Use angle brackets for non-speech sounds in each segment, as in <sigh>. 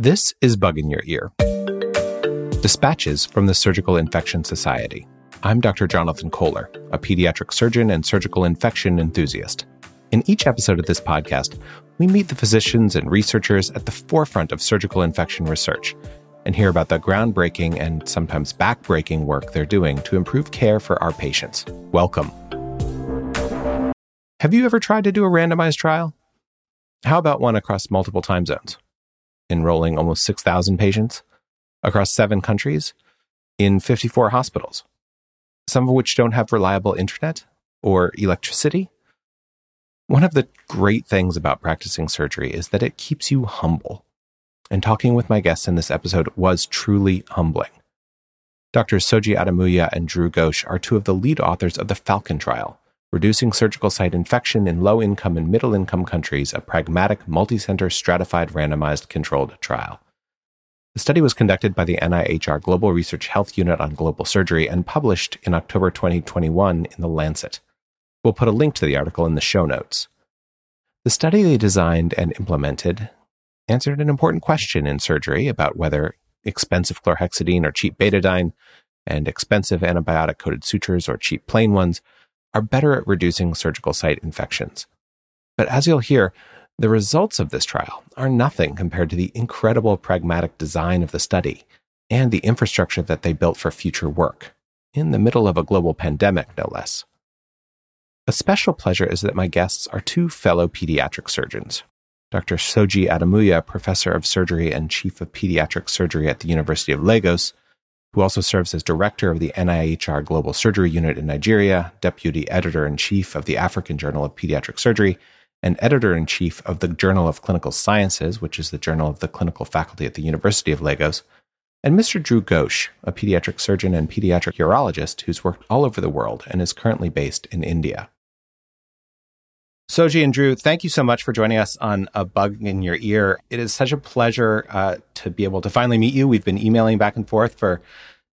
This is Bug in Your Ear. Dispatches from the Surgical Infection Society. I'm Dr. Jonathan Kohler, a pediatric surgeon and surgical infection enthusiast. In each episode of this podcast, we meet the physicians and researchers at the forefront of surgical infection research and hear about the groundbreaking and sometimes backbreaking work they're doing to improve care for our patients. Welcome. Have you ever tried to do a randomized trial? How about one across multiple time zones? Enrolling almost 6,000 patients across seven countries in 54 hospitals, some of which don't have reliable internet or electricity. One of the great things about practicing surgery is that it keeps you humble and talking with my guests in this episode was truly humbling. Doctors Soji Ademuyiwa and Dhruv Ghosh are two of the lead authors of the Falcon Trial, Reducing Surgical Site Infection in Low Income and Middle Income Countries, a pragmatic, multi-center, stratified, randomized, controlled trial. The study was conducted by the NIHR Global Research Health Unit on Global Surgery and published in October 2021 in The Lancet. We'll put a link to the article in the show notes. The study they designed and implemented answered an important question in surgery about whether expensive chlorhexidine or cheap betadine and expensive antibiotic coated sutures or cheap plain ones are better at reducing surgical site infections. But as you'll hear, the results of this trial are nothing compared to the incredible pragmatic design of the study and the infrastructure that they built for future work, in the middle of a global pandemic, no less. A special pleasure is that my guests are two fellow pediatric surgeons Dr. Soji Ademuyiwa, professor of surgery and chief of pediatric surgery at the University of Lagos, who also serves as director of the NIHR Global Surgery Unit in Nigeria, deputy editor in chief of the African Journal of Pediatric Surgery, and editor in chief of the Journal of Clinical Sciences, which is the journal of the clinical faculty at the University of Lagos, and Mr. Dhruv Ghosh, a pediatric surgeon and pediatric urologist who's worked all over the world and is currently based in India. Soji and Dhruv, thank you so much for joining us on A Bug in Your Ear. It is such a pleasure uh, to be able to finally meet you. We've been emailing back and forth for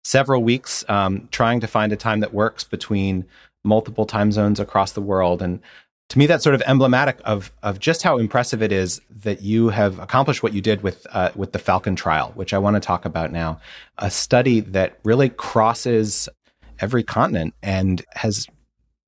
several weeks, um, trying to find a time that works between multiple time zones across the world. And to me, that's sort of emblematic of of just how impressive it is that you have accomplished what you did with uh, with the Falcon trial, which I want to talk about now. A study that really crosses every continent and has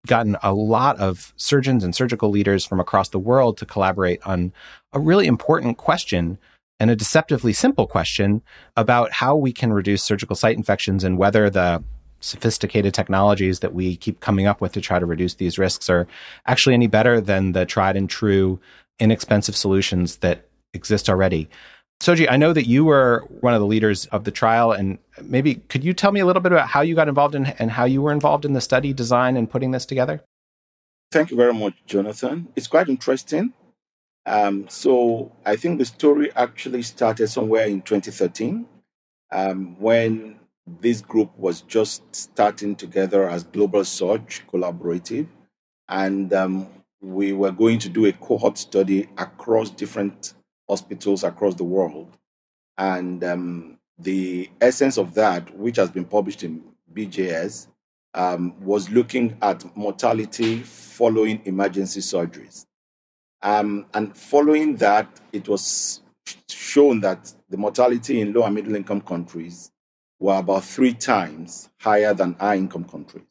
gotten a lot of surgeons and surgical leaders from across the world to collaborate on a really important question and a deceptively simple question about how we can reduce surgical site infections and whether the sophisticated technologies that we keep coming up with to try to reduce these risks are actually any better than the tried and true inexpensive solutions that exist already. Soji, I know that you were one of the leaders of the trial, and maybe could you tell me a little bit about how you got involved in, and how you were involved in the study design and putting this together? Thank you very much, Jonathan. It's quite interesting. Um, so I think the story actually started somewhere in 2013 um, when this group was just starting together as GlobalSurg Collaborative. And um, we were going to do a cohort study across different hospitals across the world. And um, the essence of that, which has been published in BJS, um, was looking at mortality following emergency surgeries. Um, and following that, it was shown that the mortality in low and middle income countries were about three times higher than high income countries.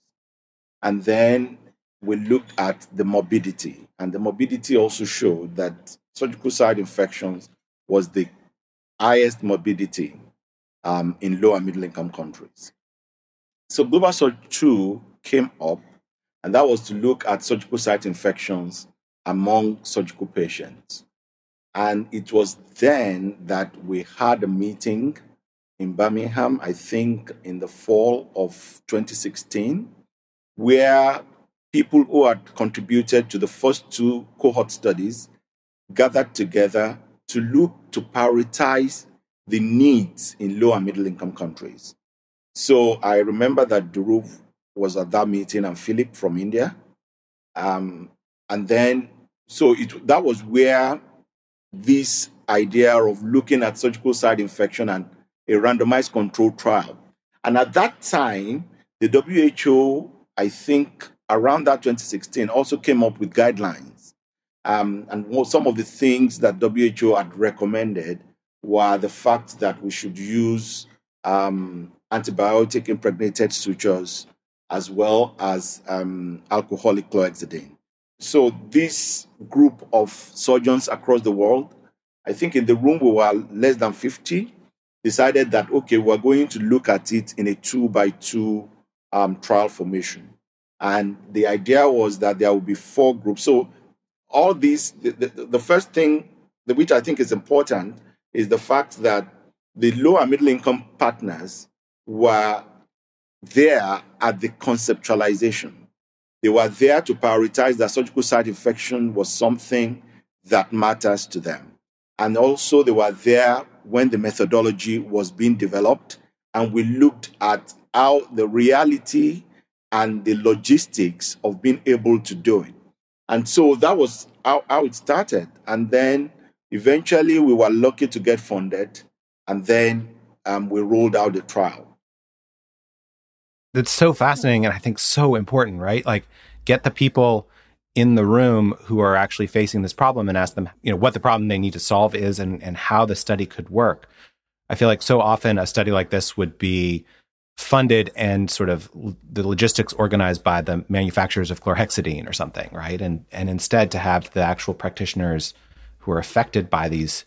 And then we looked at the morbidity, and the morbidity also showed that surgical site infections was the highest morbidity um, in low and middle income countries. So GlobalSurg 2 came up, and that was to look at surgical site infections among surgical patients. And it was then that we had a meeting in Birmingham, I think in the fall of 2016, where people who had contributed to the first two cohort studies gathered together to look to prioritize the needs in low and middle income countries. So I remember that Dhruv was at that meeting and Philip from India. Um, and then, so it, that was where this idea of looking at surgical site infection and a randomized control trial. And at that time, the WHO, I think around that 2016, also came up with guidelines um, and some of the things that WHO had recommended were the fact that we should use um, antibiotic impregnated sutures as well as um, alcoholic chlorhexidine. So, this group of surgeons across the world, I think in the room we were less than 50, decided that, okay, we're going to look at it in a two by two trial formation. And the idea was that there would be four groups. So, all these, the, the, the first thing, which I think is important, is the fact that the low and middle income partners were there at the conceptualization. They were there to prioritize that surgical site infection was something that matters to them. And also, they were there when the methodology was being developed. And we looked at how the reality and the logistics of being able to do it. And so that was how, how it started. And then eventually we were lucky to get funded. And then um, we rolled out the trial that's so fascinating and I think so important, right? Like get the people in the room who are actually facing this problem and ask them, you know, what the problem they need to solve is and, and how the study could work. I feel like so often a study like this would be funded and sort of the logistics organized by the manufacturers of chlorhexidine or something, right? And and instead to have the actual practitioners who are affected by these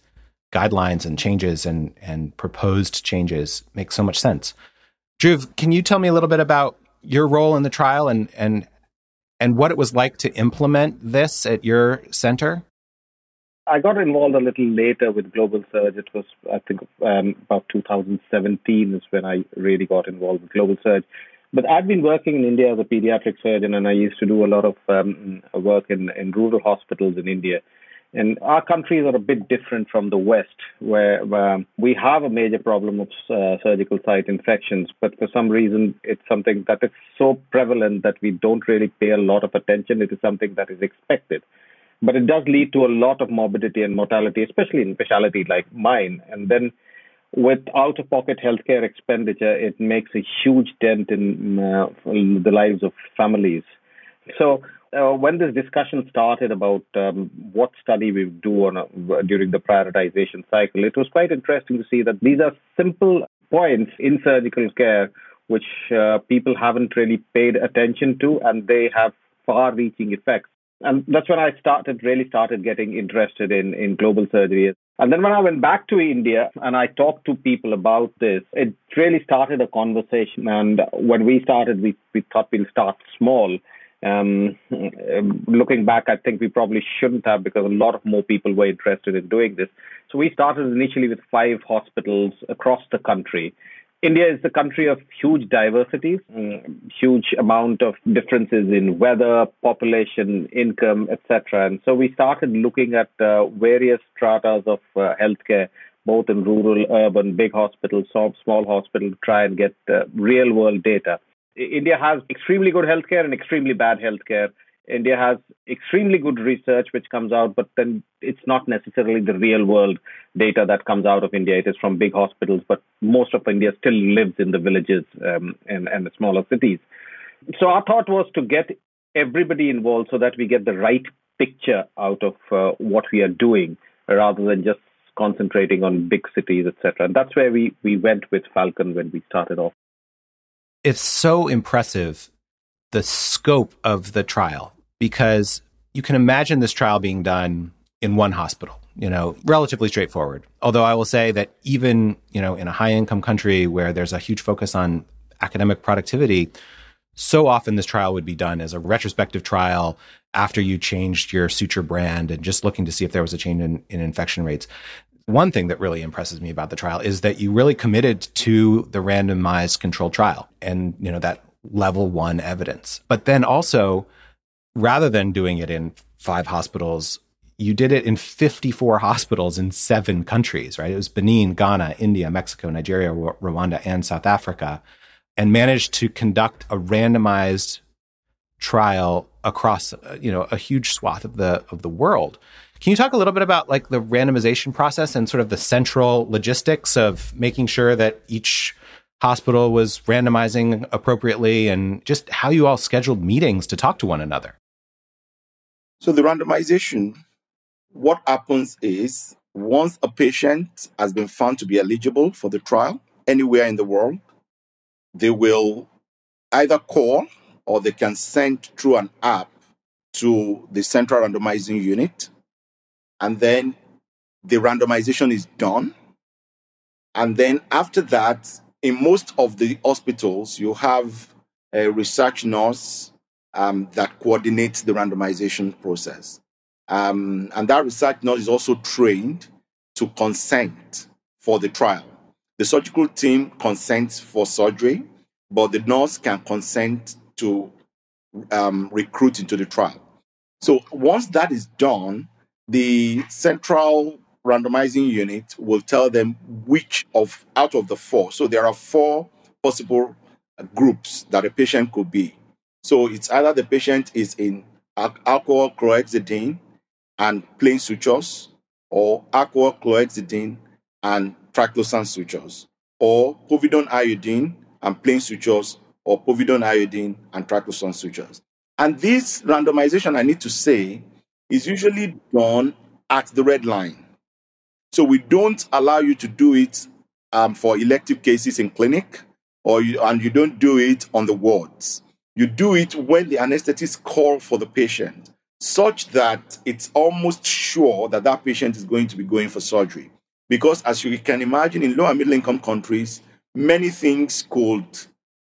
guidelines and changes and and proposed changes makes so much sense. Dhruv, can you tell me a little bit about your role in the trial and and and what it was like to implement this at your center? I got involved a little later with GlobalSurg. It was, I think, um, about 2017 is when I really got involved with GlobalSurg. But I've been working in India as a pediatric surgeon, and I used to do a lot of um, work in, in rural hospitals in India. And our countries are a bit different from the West, where um, we have a major problem of uh, surgical site infections, but for some reason, it's something that is so prevalent that we don't really pay a lot of attention. It is something that is expected. But it does lead to a lot of morbidity and mortality, especially in specialty like mine. And then with out of pocket healthcare expenditure, it makes a huge dent in, uh, the lives of families. So uh, when this discussion started about um, what study we do on a, during the prioritization cycle, it was quite interesting to see that these are simple points in surgical care which uh, people haven't really paid attention to, and they have far-reaching effects. And that's when I started really started getting interested in in global surgery. And then when I went back to India and I talked to people about this, it really started a conversation. And when we started, we, we thought we'll start small um, looking back, I think we probably shouldn't have because a lot of more people were interested in doing this. So we started initially with five hospitals across the country. India is the country of huge diversity, um, huge amount of differences in weather, population, income, etc. And so we started looking at uh, various stratas of uh, healthcare, both in rural, urban, big hospitals, small hospitals, try and get uh, real world data. India has extremely good healthcare and extremely bad healthcare. India has extremely good research which comes out, but then it's not necessarily the real world data that comes out of India. It is from big hospitals, but most of India still lives in the villages um, and, and the smaller cities. So our thought was to get everybody involved so that we get the right picture out of uh, what we are doing rather than just concentrating on big cities, etc. And that's where we, we went with Falcon when we started off it's so impressive the scope of the trial because you can imagine this trial being done in one hospital, you know, relatively straightforward. Although I will say that even, you know, in a high income country where there's a huge focus on academic productivity, so often this trial would be done as a retrospective trial after you changed your suture brand and just looking to see if there was a change in, in infection rates one thing that really impresses me about the trial is that you really committed to the randomized controlled trial and you know that level 1 evidence but then also rather than doing it in five hospitals you did it in 54 hospitals in seven countries right? It was Benin Ghana India Mexico Nigeria Rwanda and South Africa and managed to conduct a randomized trial across uh, you know a huge swath of the of the world. Can you talk a little bit about like the randomization process and sort of the central logistics of making sure that each hospital was randomizing appropriately and just how you all scheduled meetings to talk to one another? So the randomization, what happens is once a patient has been found to be eligible for the trial anywhere in the world, they will either call or they can send through an app to the central randomizing unit. And then the randomization is done. And then after that, in most of the hospitals, you have a research nurse um, that coordinates the randomization process. Um, and that research nurse is also trained to consent for the trial. The surgical team consents for surgery, but the nurse can consent to um, recruit into the trial. So once that is done, the central randomizing unit will tell them which of out of the four. So there are four possible uh, groups that a patient could be. So it's either the patient is in alcohol chlorhexidine and plain sutures, or alcohol chlorhexidine and triclosan sutures, or povidone iodine and plain sutures, or povidone iodine and triclosan sutures. And this randomization, I need to say, is usually done at the red line. So we don't allow you to do it um, for elective cases in clinic, or you, and you don't do it on the wards. You do it when the anesthetist call for the patient, such that it's almost sure that that patient is going to be going for surgery. Because as you can imagine, in low and middle income countries, many things could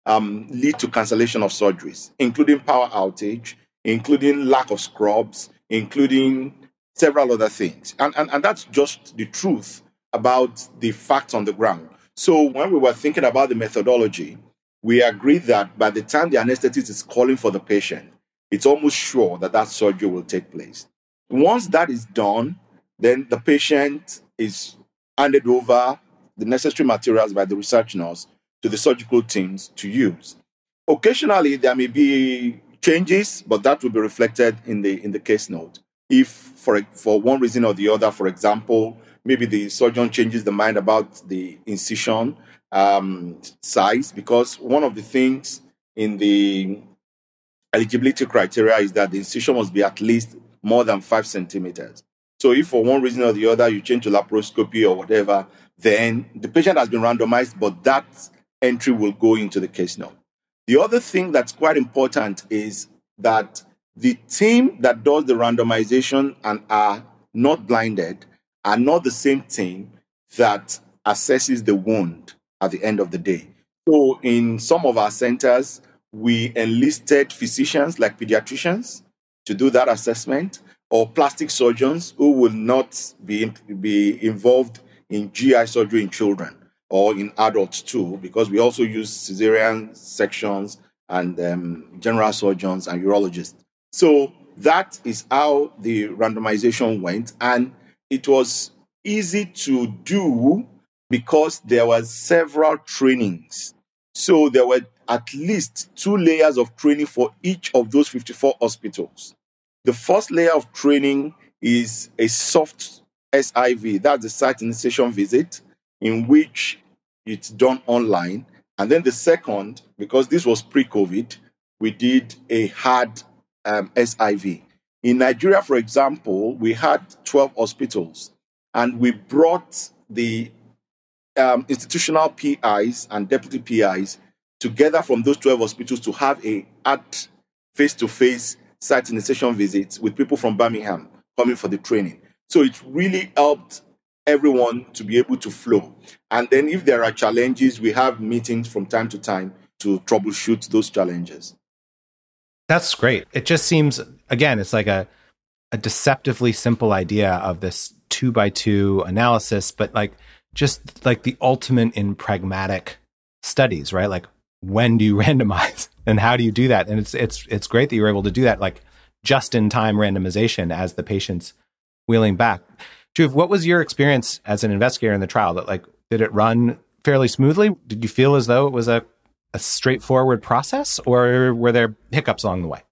um, lead to cancellation of surgeries, including power outage, including lack of scrubs, including several other things. And, and, and that's just the truth about the facts on the ground. So when we were thinking about the methodology, we agreed that by the time the anesthetist is calling for the patient, it's almost sure that that surgery will take place. Once that is done, then the patient is handed over the necessary materials by the research nurse to the surgical teams to use. Occasionally, there may be changes, but that will be reflected in the in the case note. If for for one reason or the other, for example, maybe the surgeon changes the mind about the incision um, size, because one of the things in the eligibility criteria is that the incision must be at least more than five centimeters. So if for one reason or the other you change to laparoscopy or whatever, then the patient has been randomized, but that entry will go into the case note. The other thing that's quite important is that the team that does the randomization and are not blinded are not the same team that assesses the wound at the end of the day. So, in some of our centers, we enlisted physicians like pediatricians to do that assessment, or plastic surgeons who will not be, be involved in GI surgery in children or in adults too, because we also use cesarean sections and um, general surgeons and urologists. So that is how the randomization went, and it was easy to do because there were several trainings. So there were at least two layers of training for each of those 54 hospitals. The first layer of training is a soft SIV, that's the site initiation visit in which it's done online. And then the second, because this was pre COVID, we did a hard um, SIV. In Nigeria, for example, we had 12 hospitals and we brought the um, institutional PIs and deputy PIs together from those 12 hospitals to have a at face to face site initiation visits with people from Birmingham coming for the training. So it really helped everyone to be able to flow. And then if there are challenges, we have meetings from time to time to troubleshoot those challenges. That's great. It just seems again, it's like a a deceptively simple idea of this two by two analysis, but like just like the ultimate in pragmatic studies, right? Like when do you <laughs> randomize and how do you do that? And it's it's it's great that you're able to do that, like just in time randomization as the patient's wheeling back. Dhruv, what was your experience as an investigator in the trial? That like did it run fairly smoothly? Did you feel as though it was a, a straightforward process, or were there hiccups along the way?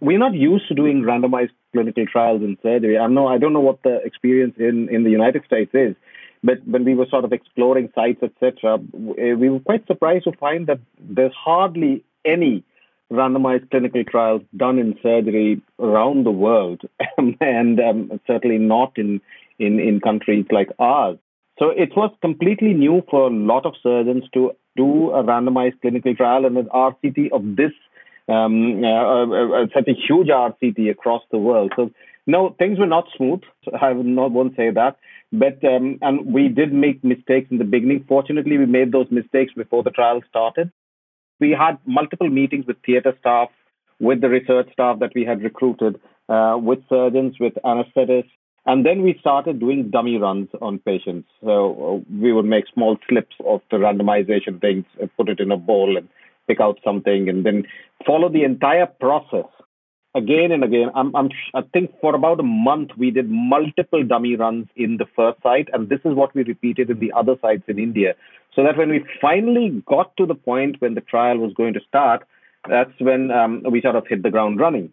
We're not used to doing randomized clinical trials in surgery. I know I don't know what the experience in, in the United States is, but when we were sort of exploring sites, etc., we were quite surprised to find that there's hardly any randomized clinical trials done in surgery around the world, <laughs> and um, certainly not in in, in countries like ours. So it was completely new for a lot of surgeons to do a randomized clinical trial and an RCT of this um, uh, uh, uh, such a huge RCT across the world. So no, things were not smooth. <laughs> I would not won't say that, but um, and we did make mistakes in the beginning. Fortunately, we made those mistakes before the trial started. We had multiple meetings with theater staff, with the research staff that we had recruited, uh, with surgeons, with anesthetists, and then we started doing dummy runs on patients. So uh, we would make small slips of the randomization things, put it in a bowl, and pick out something, and then follow the entire process again and again. I'm, I'm, I think for about a month we did multiple dummy runs in the first site, and this is what we repeated in the other sites in India. So that when we finally got to the point when the trial was going to start, that's when um, we sort of hit the ground running.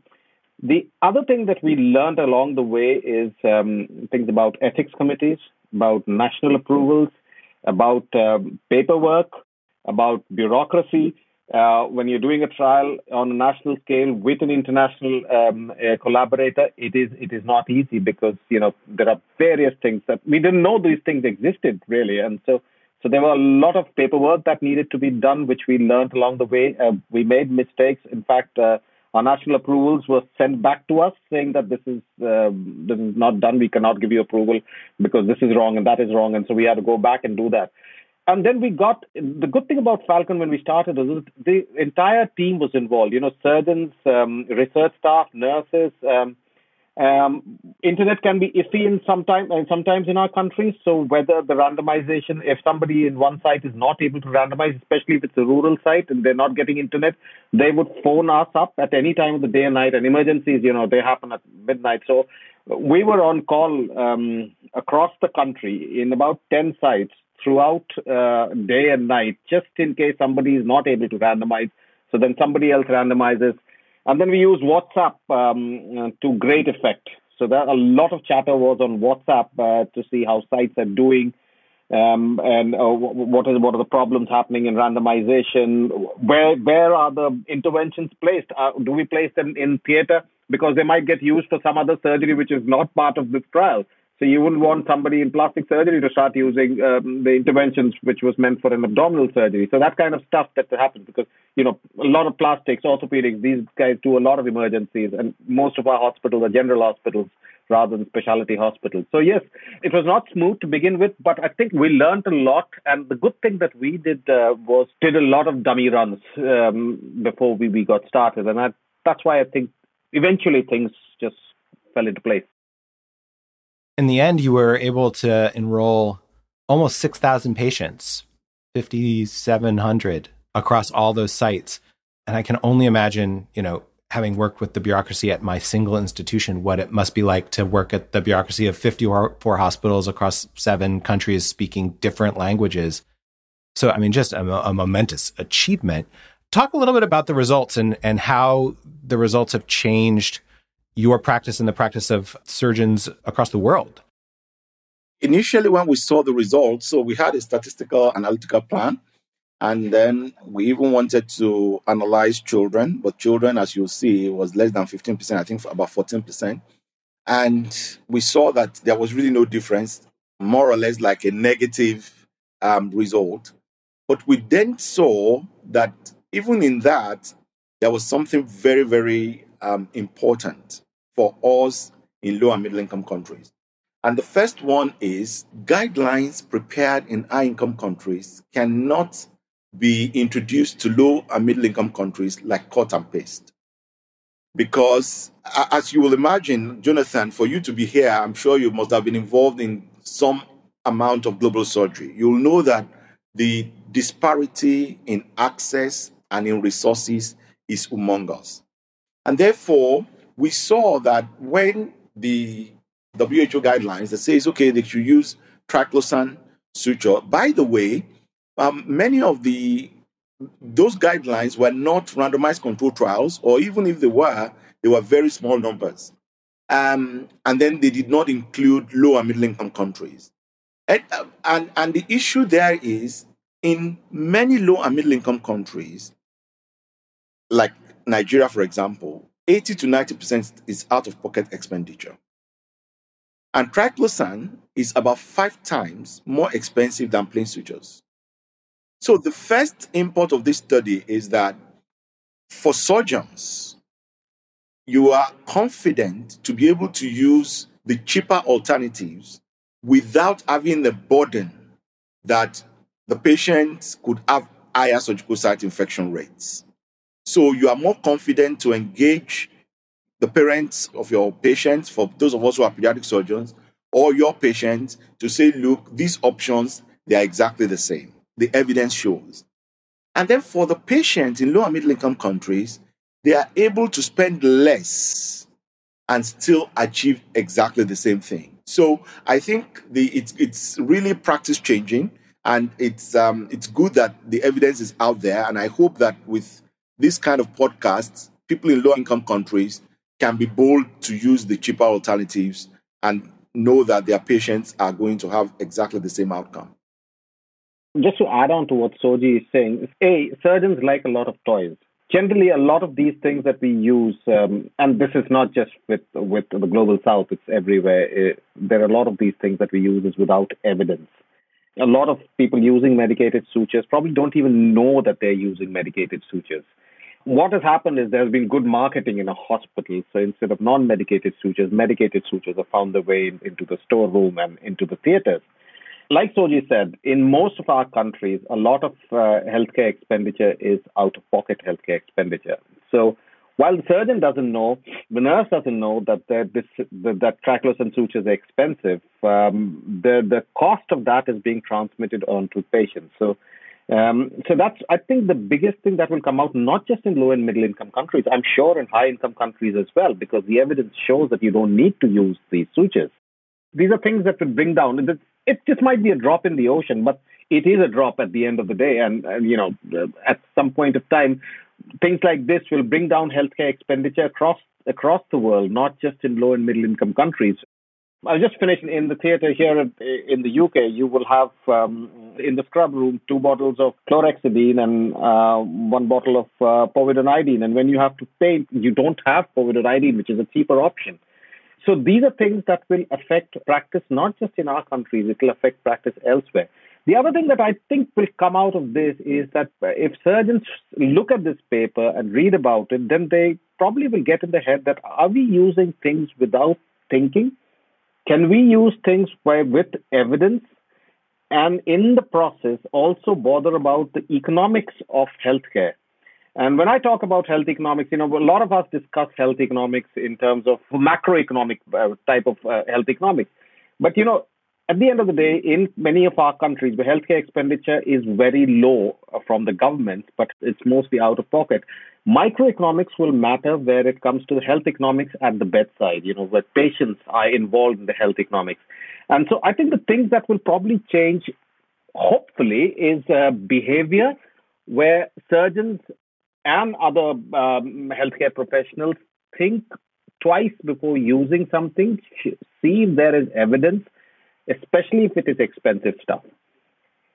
The other thing that we learned along the way is um, things about ethics committees, about national approvals, about um, paperwork, about bureaucracy. Uh, when you're doing a trial on a national scale with an international um, uh, collaborator, it is it is not easy because you know there are various things that we didn't know these things existed really, and so so there were a lot of paperwork that needed to be done, which we learned along the way. Uh, we made mistakes. In fact, uh, our national approvals were sent back to us saying that this is uh, this is not done. We cannot give you approval because this is wrong and that is wrong, and so we had to go back and do that and then we got the good thing about Falcon when we started is the entire team was involved. You know, surgeons, um, research staff, nurses. Um, um, internet can be iffy in sometimes and sometimes in our countries. So whether the randomization, if somebody in one site is not able to randomize, especially if it's a rural site and they're not getting internet, they would phone us up at any time of the day and night. And emergencies, you know, they happen at midnight. So we were on call um, across the country in about 10 sites throughout uh, day and night, just in case somebody is not able to randomize. So then somebody else randomizes. And then we use WhatsApp um, uh, to great effect. So there a lot of chatter was on WhatsApp uh, to see how sites are doing, um, and uh, what is what are the problems happening in randomization? Where where are the interventions placed? Uh, do we place them in theater because they might get used for some other surgery which is not part of this trial? So you wouldn't want somebody in plastic surgery to start using um, the interventions which was meant for an abdominal surgery. So that kind of stuff that happens because you know a lot of plastics, orthopedics, these guys do a lot of emergencies, and most of our hospitals are general hospitals rather than specialty hospitals. So yes, it was not smooth to begin with, but I think we learned a lot. And the good thing that we did uh, was did a lot of dummy runs um, before we, we got started, and I, that's why I think eventually things just fell into place in the end, you were able to enroll almost 6,000 patients, 5,700 across all those sites. And I can only imagine, you know, having worked with the bureaucracy at my single institution, what it must be like to work at the bureaucracy of 54 hospitals across seven countries speaking different languages. So, I mean, just a, a momentous achievement. Talk a little bit about the results and, and how the results have changed your practice and the practice of surgeons across the world? Initially, when we saw the results, so we had a statistical analytical plan, and then we even wanted to analyze children, but children, as you'll see, was less than 15%, I think about 14%. And we saw that there was really no difference, more or less like a negative um, result. But we then saw that even in that, there was something very, very um, important for us in low and middle income countries. And the first one is guidelines prepared in high income countries cannot be introduced to low and middle income countries like cut and paste. Because, as you will imagine, Jonathan, for you to be here, I'm sure you must have been involved in some amount of global surgery. You'll know that the disparity in access and in resources is humongous. And therefore, we saw that when the WHO guidelines that says, okay, they should use triclosan suture. By the way, um, many of the those guidelines were not randomized control trials, or even if they were, they were very small numbers. Um, and then they did not include low and middle income countries. And, uh, and, and the issue there is in many low and middle income countries, like Nigeria, for example, 80 to 90% is out of pocket expenditure. And triclosan is about five times more expensive than plain sutures. So the first import of this study is that for surgeons, you are confident to be able to use the cheaper alternatives without having the burden that the patients could have higher surgical site infection rates. So you are more confident to engage the parents of your patients, for those of us who are pediatric surgeons, or your patients to say, look, these options, they are exactly the same. The evidence shows. And then for the patient in low and middle income countries, they are able to spend less and still achieve exactly the same thing. So I think the it's it's really practice changing, and it's um, it's good that the evidence is out there. And I hope that with this kind of podcasts, people in low income countries can be bold to use the cheaper alternatives and know that their patients are going to have exactly the same outcome. Just to add on to what Soji is saying, A, surgeons like a lot of toys. Generally, a lot of these things that we use, um, and this is not just with, with the global south, it's everywhere. It, uh, there are a lot of these things that we use is without evidence. A lot of people using medicated sutures probably don't even know that they're using medicated sutures what has happened is there's been good marketing in a hospital. So instead of non medicated sutures, medicated sutures have found their way into the storeroom and into the theaters. Like Soji said, in most of our countries, a lot of uh, healthcare expenditure is out of pocket healthcare expenditure. So while the surgeon doesn't know, the nurse doesn't know that this, that, that triclosan sutures are expensive. Um, the the cost of that is being transmitted on to patients. So um, so that's, I think, the biggest thing that will come out, not just in low and middle income countries, I'm sure in high income countries as well, because the evidence shows that you don't need to use these sutures. These are things that will bring down. It just might be a drop in the ocean, but it is a drop at the end of the day. And, and you know, at some point of time, things like this will bring down healthcare expenditure across across the world, not just in low and middle income countries. I'll just finish in the theatre here in the UK. You will have um, in the scrub room two bottles of chlorhexidine and uh, one bottle of uh, povidone And when you have to paint, you don't have povidone which is a cheaper option. So these are things that will affect practice not just in our countries; it will affect practice elsewhere. The other thing that I think will come out of this is that if surgeons look at this paper and read about it, then they probably will get in the head that are we using things without thinking? Can we use things where, with evidence and in the process also bother about the economics of healthcare? And when I talk about health economics, you know, a lot of us discuss health economics in terms of macroeconomic uh, type of uh, health economics. But, you know, at the end of the day, in many of our countries, the healthcare expenditure is very low from the government, but it's mostly out of pocket. Microeconomics will matter where it comes to the health economics at the bedside, you know, where patients are involved in the health economics. And so I think the things that will probably change, hopefully, is uh, behavior where surgeons and other um, healthcare professionals think twice before using something, see if there is evidence especially if it is expensive stuff.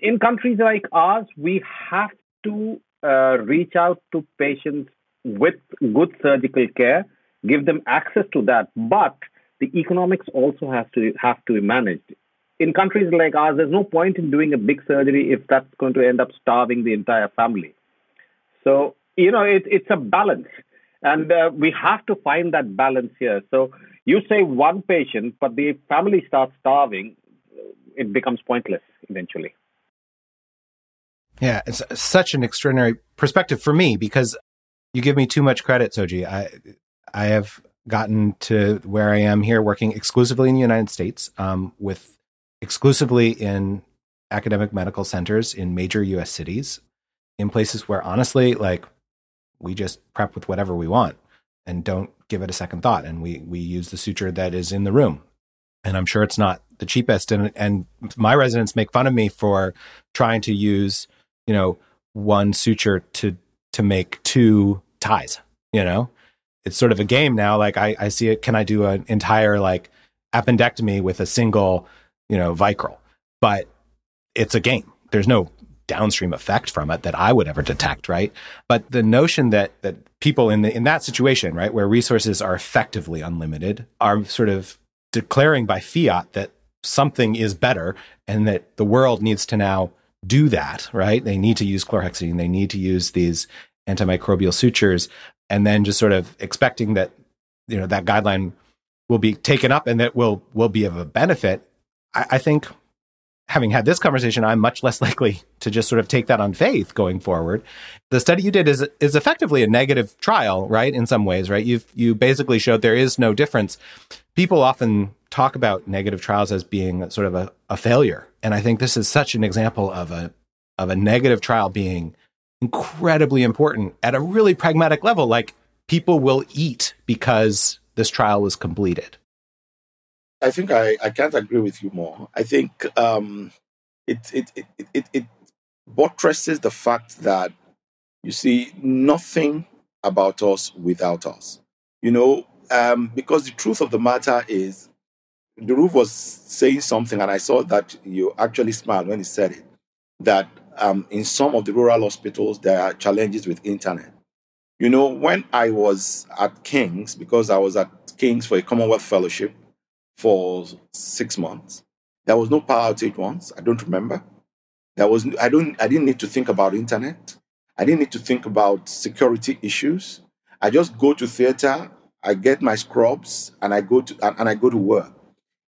In countries like ours, we have to uh, reach out to patients with good surgical care, give them access to that, but the economics also has to have to be managed. In countries like ours, there's no point in doing a big surgery if that's going to end up starving the entire family. So, you know, it, it's a balance. And uh, we have to find that balance here. So you say one patient, but the family starts starving it becomes pointless eventually. Yeah, it's such an extraordinary perspective for me because you give me too much credit, Soji. I I have gotten to where I am here, working exclusively in the United States, um, with exclusively in academic medical centers in major U.S. cities, in places where honestly, like we just prep with whatever we want and don't give it a second thought, and we we use the suture that is in the room and I'm sure it's not the cheapest. And and my residents make fun of me for trying to use you know one suture to to make two ties. You know, it's sort of a game now. Like I, I see it. Can I do an entire like appendectomy with a single you know vicryl? But it's a game. There's no downstream effect from it that I would ever detect, right? But the notion that that people in the in that situation, right, where resources are effectively unlimited, are sort of declaring by fiat that something is better and that the world needs to now do that, right? They need to use chlorhexidine, they need to use these antimicrobial sutures, and then just sort of expecting that you know that guideline will be taken up and that will will be of a benefit. I, I think having had this conversation, I'm much less <laughs> likely to just sort of take that on faith going forward. The study you did is is effectively a negative trial, right? In some ways, right? You you basically showed there is no difference. People often talk about negative trials as being sort of a, a failure, and I think this is such an example of a of a negative trial being incredibly important at a really pragmatic level. Like people will eat because this trial was completed. I think I, I can't agree with you more. I think um, it, it, it, it, it buttresses the fact that you see nothing about us without us. You know, um, because the truth of the matter is, Dhruv was saying something, and I saw that you actually smiled when he said it. That um, in some of the rural hospitals there are challenges with internet. You know, when I was at King's, because I was at King's for a Commonwealth Fellowship, for six months. There was no power outage once. I don't remember. There was I don't I didn't need to think about internet. I didn't need to think about security issues. I just go to theater, I get my scrubs, and I go to and, and I go to work.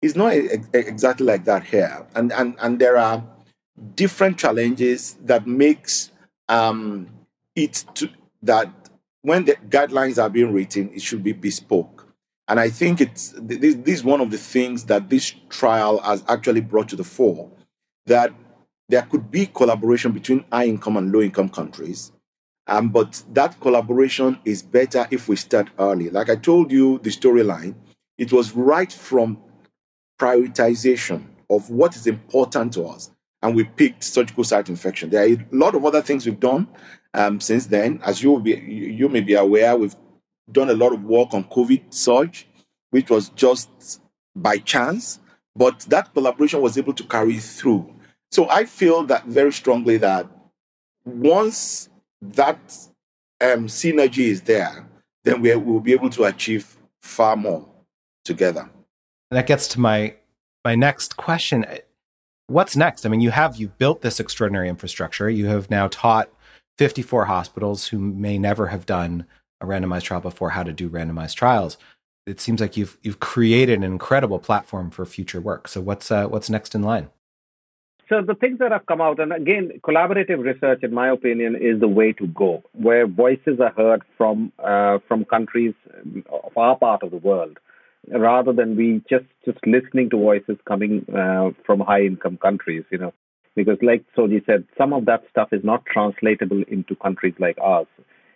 It's not a, a, exactly like that here, and and and there are different challenges that makes um, it to, that when the guidelines are being written, it should be bespoke. And I think it's this, this is one of the things that this trial has actually brought to the fore that there could be collaboration between high income and low income countries. Um, but that collaboration is better if we start early. Like I told you, the storyline, it was right from prioritization of what is important to us. And we picked surgical site infection. There are a lot of other things we've done um, since then. As you, be, you may be aware, we've done a lot of work on COVIDSurg, which was just by chance, but that collaboration was able to carry through. So I feel that very strongly that once that um, synergy is there, then we will be able to achieve far more together. That gets to my my next question. What's next? I mean, you have you've built this extraordinary infrastructure. You have now taught 54 hospitals who may never have done a randomized trial before how to do randomized trials. It seems like you've you've created an incredible platform for future work. So what's uh, what's next in line? So the things that have come out, and again, collaborative research, in my opinion, is the way to go, where voices are heard from uh, from countries of our part of the world, rather than we just just listening to voices coming uh, from high income countries. You know, because like Soji said, some of that stuff is not translatable into countries like ours.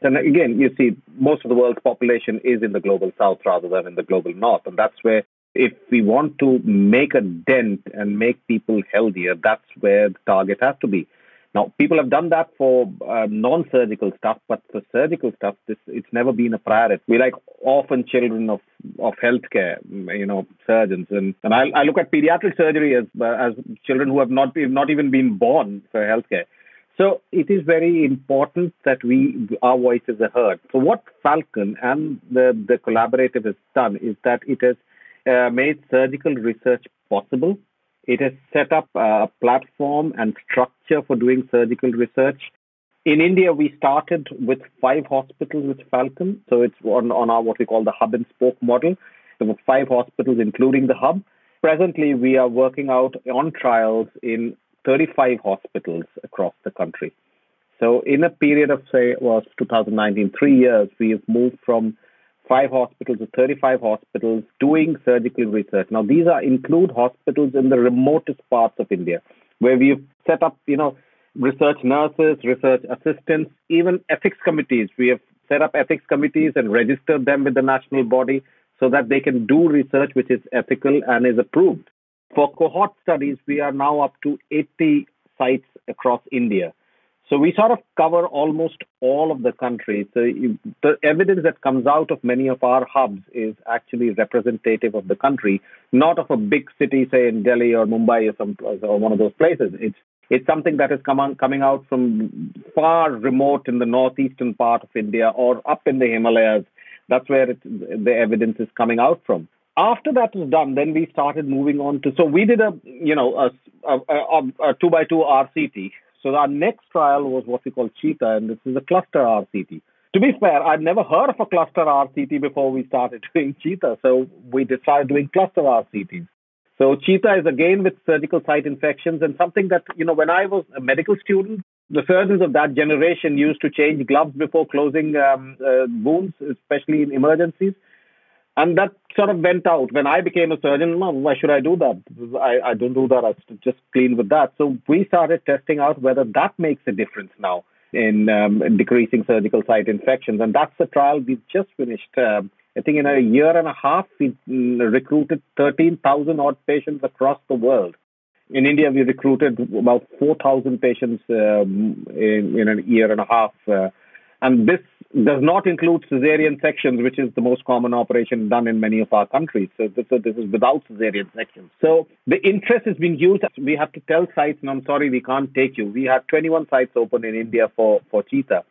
And again, you see, most of the world's population is in the global south rather than in the global north. And that's where, if we want to make a dent and make people healthier, that's where the target has to be. Now, people have done that for uh, non-surgical stuff, but for surgical stuff, this it's never been a priority. We like orphan children of of healthcare, you know, surgeons, and and I, I look at pediatric surgery as as children who have not not even been born for healthcare. So it is very important that we our voices are heard. So what Falcon and the, the collaborative has done is that it has uh, made surgical research possible. It has set up a platform and structure for doing surgical research. In India, we started with five hospitals with Falcon. So it's on, on our what we call the hub and spoke model. There were five hospitals, including the hub. Presently, we are working out on trials in 35 hospitals across the country. So, in a period of, say, was 2019, three years, we have moved from five hospitals to 35 hospitals doing surgical research. Now, these are include hospitals in the remotest parts of India, where we've set up, you know, research nurses, research assistants, even ethics committees. We have set up ethics committees and registered them with the national body so that they can do research which is ethical and is approved. For cohort studies, we are now up to 80 sites across India. So we sort of cover almost all of the country. So you, the evidence that comes out of many of our hubs is actually representative of the country, not of a big city, say in Delhi or Mumbai or some or one of those places. It's it's something that is come on, coming out from far remote in the northeastern part of India or up in the Himalayas. That's where the evidence is coming out from. After that was done, then we started moving on to. So we did a you know a, a, a, a two by two RCT. So our next trial was what we call Cheetah, and this is a cluster RCT. To be fair, I'd never heard of a cluster RCT before we started <laughs> doing Cheetah, so we decided doing cluster RCTs. So Cheetah is again with surgical site infections and something that you know when I was a medical student, the surgeons of that generation used to change gloves before closing um, uh, wounds, especially in emergencies. And that sort of went out. When I became a surgeon, why should I do that? I, I don't do that. I just clean with that. So we started testing out whether that makes a difference now in um, decreasing surgical site infections. And that's the trial we've just finished. Um, I think in a year and a half, we mm, recruited 13,000 odd patients across the world. In India, we recruited about 4,000 patients um, in, in a year and a half. Uh, and this does not include cesarean sections, which is the most common operation done in many of our countries. So this, this is without cesarean sections. So the interest is being used. We have to tell sites, and I'm sorry, we can't take you. We had 21 sites open in India for, for Cheetah.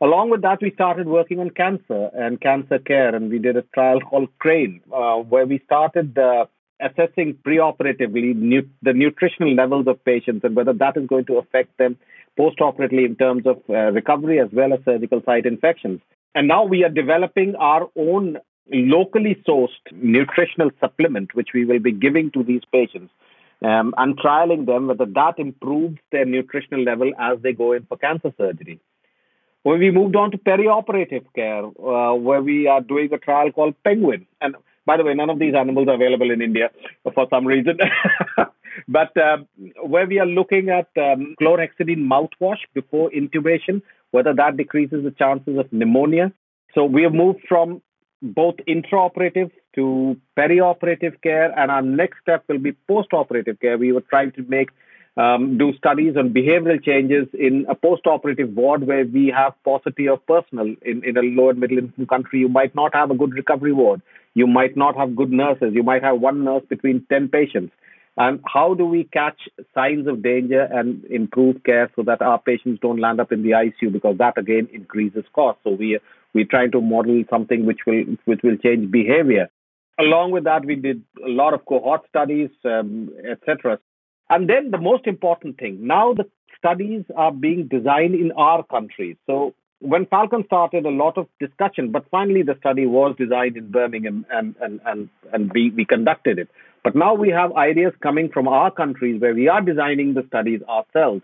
Along with that, we started working on cancer and cancer care, and we did a trial called CRANE, uh, where we started uh, assessing preoperatively nu- the nutritional levels of patients and whether that is going to affect them postoperatively in terms of uh, recovery as well as surgical site infections. And now we are developing our own locally sourced nutritional supplement, which we will be giving to these patients um, and trialing them whether that improves their nutritional level as they go in for cancer surgery. When we moved on to perioperative care, uh, where we are doing a trial called Penguin. And by the way, none of these animals are available in India for some reason. <laughs> But uh, where we are looking at um, chlorhexidine mouthwash before intubation, whether that decreases the chances of pneumonia. So we have moved from both intraoperative to perioperative care, and our next step will be postoperative care. We were trying to make um, do studies on behavioral changes in a post-operative ward where we have paucity of personnel in, in a low and middle income country. You might not have a good recovery ward. You might not have good nurses. You might have one nurse between 10 patients. And how do we catch signs of danger and improve care so that our patients don't land up in the ICU because that again increases cost. So we we're trying to model something which will which will change behavior. Along with that, we did a lot of cohort studies, um, etc. And then the most important thing now the studies are being designed in our countries. So when Falcon started, a lot of discussion, but finally the study was designed in Birmingham and, and, and, and we, we conducted it. But now we have ideas coming from our countries where we are designing the studies ourselves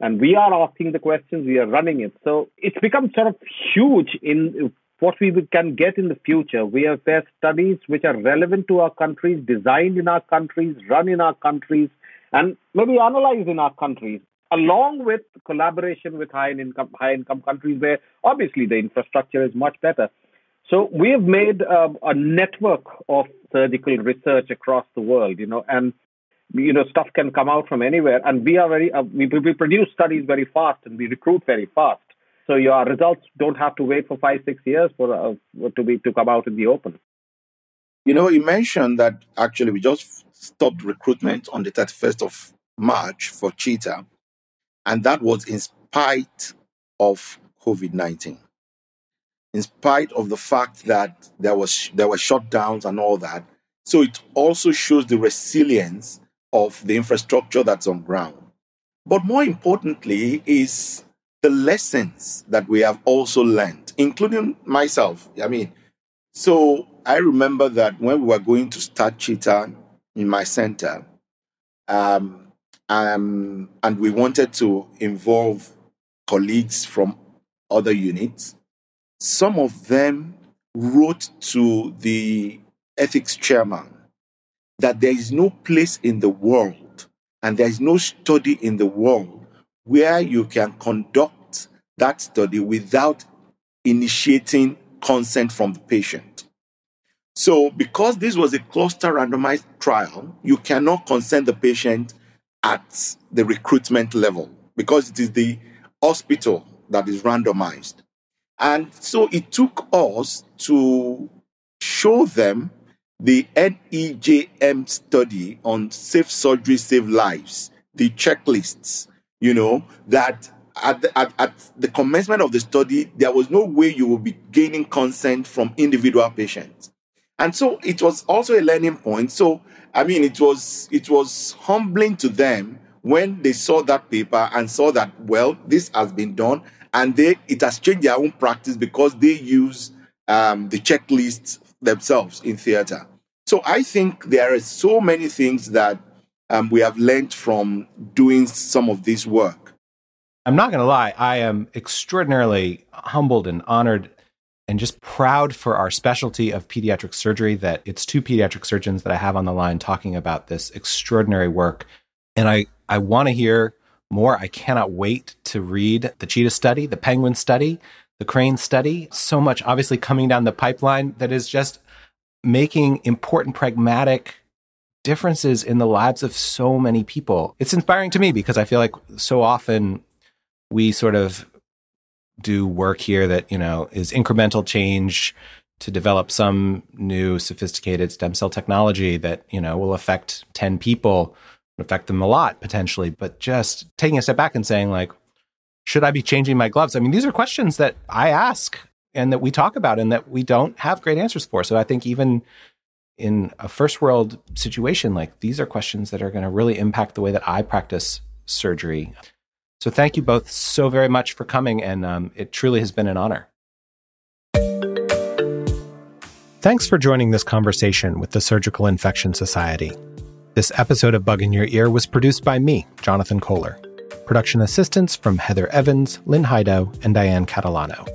and we are asking the questions, we are running it. So it's become sort of huge in what we can get in the future. We have there studies which are relevant to our countries, designed in our countries, run in our countries, and maybe analyze in our countries, along with collaboration with high income high income countries where obviously the infrastructure is much better. So we have made uh, a network of surgical research across the world, you know, and you know stuff can come out from anywhere, and we are very uh, we, we produce studies very fast and we recruit very fast. So your results don't have to wait for five six years for uh, to be to come out in the open. You know, you mentioned that actually we just stopped recruitment on the 31st of March for Cheetah, and that was in spite of COVID 19 in spite of the fact that there was there were shutdowns and all that. So it also shows the resilience of the infrastructure that's on ground. But more importantly is the lessons that we have also learned, including myself. I mean, so I remember that when we were going to start Cheetah in my center, um, um, and we wanted to involve colleagues from other units, some of them wrote to the ethics chairman that there is no place in the world and there is no study in the world where you can conduct that study without initiating consent from the patient. So, because this was a cluster randomized trial, you cannot consent the patient at the recruitment level because it is the hospital that is randomized. And so it took us to show them the NEJM study on safe surgery, save lives, the checklists, you know, that at the, at, at the commencement of the study, there was no way you would be gaining consent from individual patients. And so it was also a learning point. So I mean, it was it was humbling to them when they saw that paper and saw that well, this has been done, and they it has changed their own practice because they use um, the checklists themselves in theater. So I think there are so many things that um, we have learned from doing some of this work. I'm not going to lie, I am extraordinarily humbled and honored and just proud for our specialty of pediatric surgery that it's two pediatric surgeons that I have on the line talking about this extraordinary work. And I, I want to hear more. I cannot wait to read the cheetah study, the penguin study, the crane study. So much obviously coming down the pipeline that is just making important pragmatic differences in the lives of so many people. It's inspiring to me because I feel like so often we sort of do work here that, you know, is incremental change to develop some new sophisticated stem cell technology that, you know, will affect 10 people, affect them a lot potentially, but just taking a step back and saying like, should I be changing my gloves? I mean, these are questions that I ask and that we talk about and that we don't have great answers for. So I think even in a first world situation, like these are questions that are going to really impact the way that I practice surgery. So thank you both so very much for coming, and um, it truly has been an honor. Thanks for joining this conversation with the Surgical Infection Society. This episode of Bug in Your Ear was produced by me, Jonathan Kohler. Production assistance from Heather Evans, Lynn Heido, and Diane Catalano.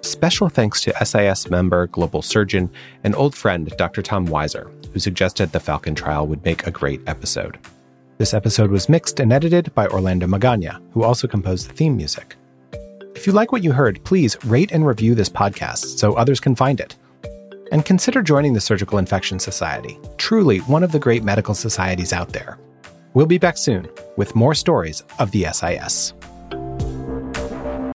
Special thanks to SIS member, global surgeon, and old friend Dr. Tom Weiser, who suggested the Falcon trial would make a great episode. This episode was mixed and edited by Orlando Magana, who also composed the theme music. If you like what you heard, please rate and review this podcast so others can find it. And consider joining the Surgical Infection Society, truly one of the great medical societies out there. We'll be back soon with more stories of the SIS.